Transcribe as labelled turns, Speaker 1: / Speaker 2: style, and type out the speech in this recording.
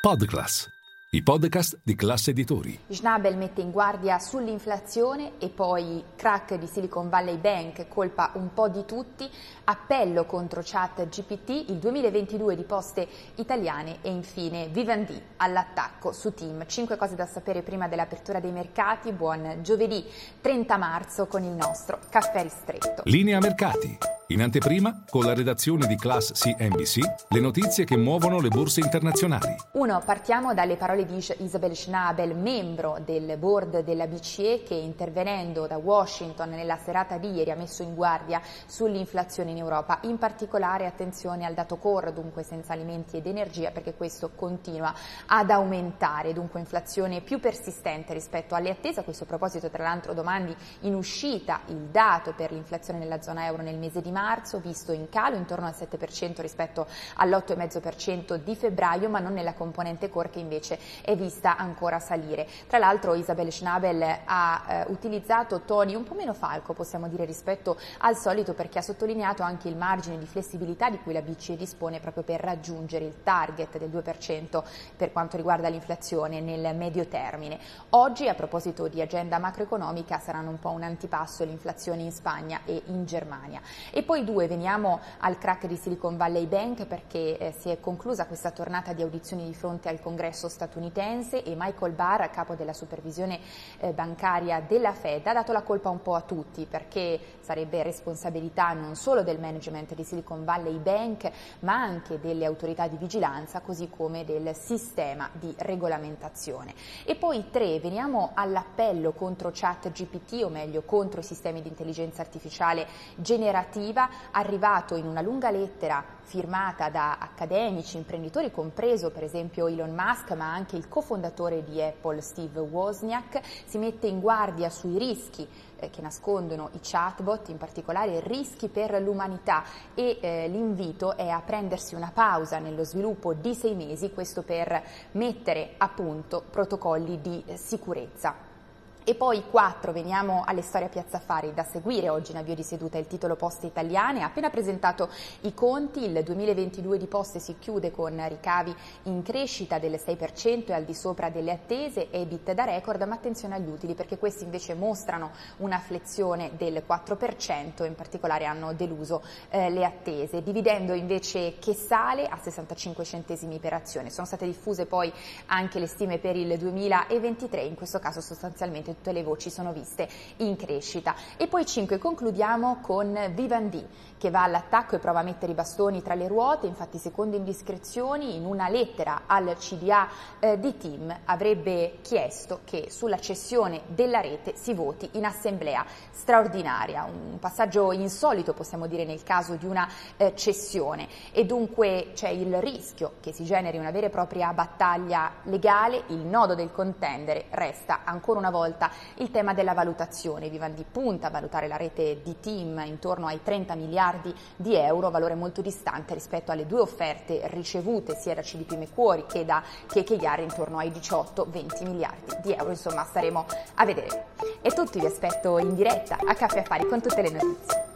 Speaker 1: Podclass, i podcast di classe editori.
Speaker 2: Schnabel mette in guardia sull'inflazione e poi crack di Silicon Valley Bank, colpa un po' di tutti, appello contro chat GPT, il 2022 di poste italiane e infine Vivendi all'attacco su Team. Cinque cose da sapere prima dell'apertura dei mercati. Buon giovedì 30 marzo con il nostro caffè ristretto.
Speaker 1: Linea mercati. In anteprima, con la redazione di Class CNBC, le notizie che muovono le borse internazionali.
Speaker 2: 1. Partiamo dalle parole di Isabel Schnabel, membro del board della BCE, che intervenendo da Washington nella serata di ieri ha messo in guardia sull'inflazione in Europa. In particolare attenzione al dato core, dunque senza alimenti ed energia, perché questo continua ad aumentare, dunque inflazione più persistente rispetto alle attese. A questo proposito, tra l'altro, domani in uscita il dato per l'inflazione nella zona euro nel mese di marzo marzo, visto in calo intorno al 7% rispetto all'8,5% di febbraio, ma non nella componente core che invece è vista ancora salire. Tra l'altro Isabel Schnabel ha eh, utilizzato toni un po' meno falco, possiamo dire, rispetto al solito, perché ha sottolineato anche il margine di flessibilità di cui la BCE dispone proprio per raggiungere il target del 2% per quanto riguarda l'inflazione nel medio termine. Oggi, a proposito di agenda macroeconomica, saranno un po' un antipasso l'inflazione in Spagna e in Germania. E poi due, veniamo al crack di Silicon Valley Bank perché eh, si è conclusa questa tornata di audizioni di fronte al congresso statunitense e Michael Barr, capo della supervisione eh, bancaria della Fed, ha dato la colpa un po' a tutti perché sarebbe responsabilità non solo del management di Silicon Valley Bank ma anche delle autorità di vigilanza così come del sistema di regolamentazione. E poi tre, veniamo all'appello contro ChatGPT o meglio contro i sistemi di intelligenza artificiale generativa Geneva, arrivato in una lunga lettera firmata da accademici, imprenditori, compreso per esempio Elon Musk, ma anche il cofondatore di Apple Steve Wozniak, si mette in guardia sui rischi eh, che nascondono i chatbot, in particolare rischi per l'umanità e eh, l'invito è a prendersi una pausa nello sviluppo di sei mesi, questo per mettere a punto protocolli di eh, sicurezza. E poi 4, veniamo alle storie a Piazza Fari da seguire oggi in avvio di seduta il titolo Poste Italiane. Appena presentato i conti, il 2022 di Poste si chiude con ricavi in crescita del 6% e al di sopra delle attese, EBIT da record, ma attenzione agli utili perché questi invece mostrano una flessione del 4% in particolare hanno deluso eh, le attese. Dividendo invece che sale a 65 centesimi per azione. Sono state diffuse poi anche le stime per il 2023, in questo caso sostanzialmente tutte le voci sono viste in crescita. E poi 5 concludiamo con Vivendi che va all'attacco e prova a mettere i bastoni tra le ruote, infatti secondo indiscrezioni in una lettera al CDA eh, di Team avrebbe chiesto che sulla cessione della rete si voti in assemblea. Straordinaria, un passaggio insolito possiamo dire nel caso di una eh, cessione. E dunque c'è il rischio che si generi una vera e propria battaglia legale, il nodo del contendere resta ancora una volta volta il tema della valutazione. Vivaldi punta a valutare la rete di team intorno ai 30 miliardi di euro, valore molto distante rispetto alle due offerte ricevute sia da CDP Mecuori che da KKR intorno ai 18-20 miliardi di euro. Insomma, staremo a vedere. E tutti vi aspetto in diretta a Caffè Affari con tutte le notizie.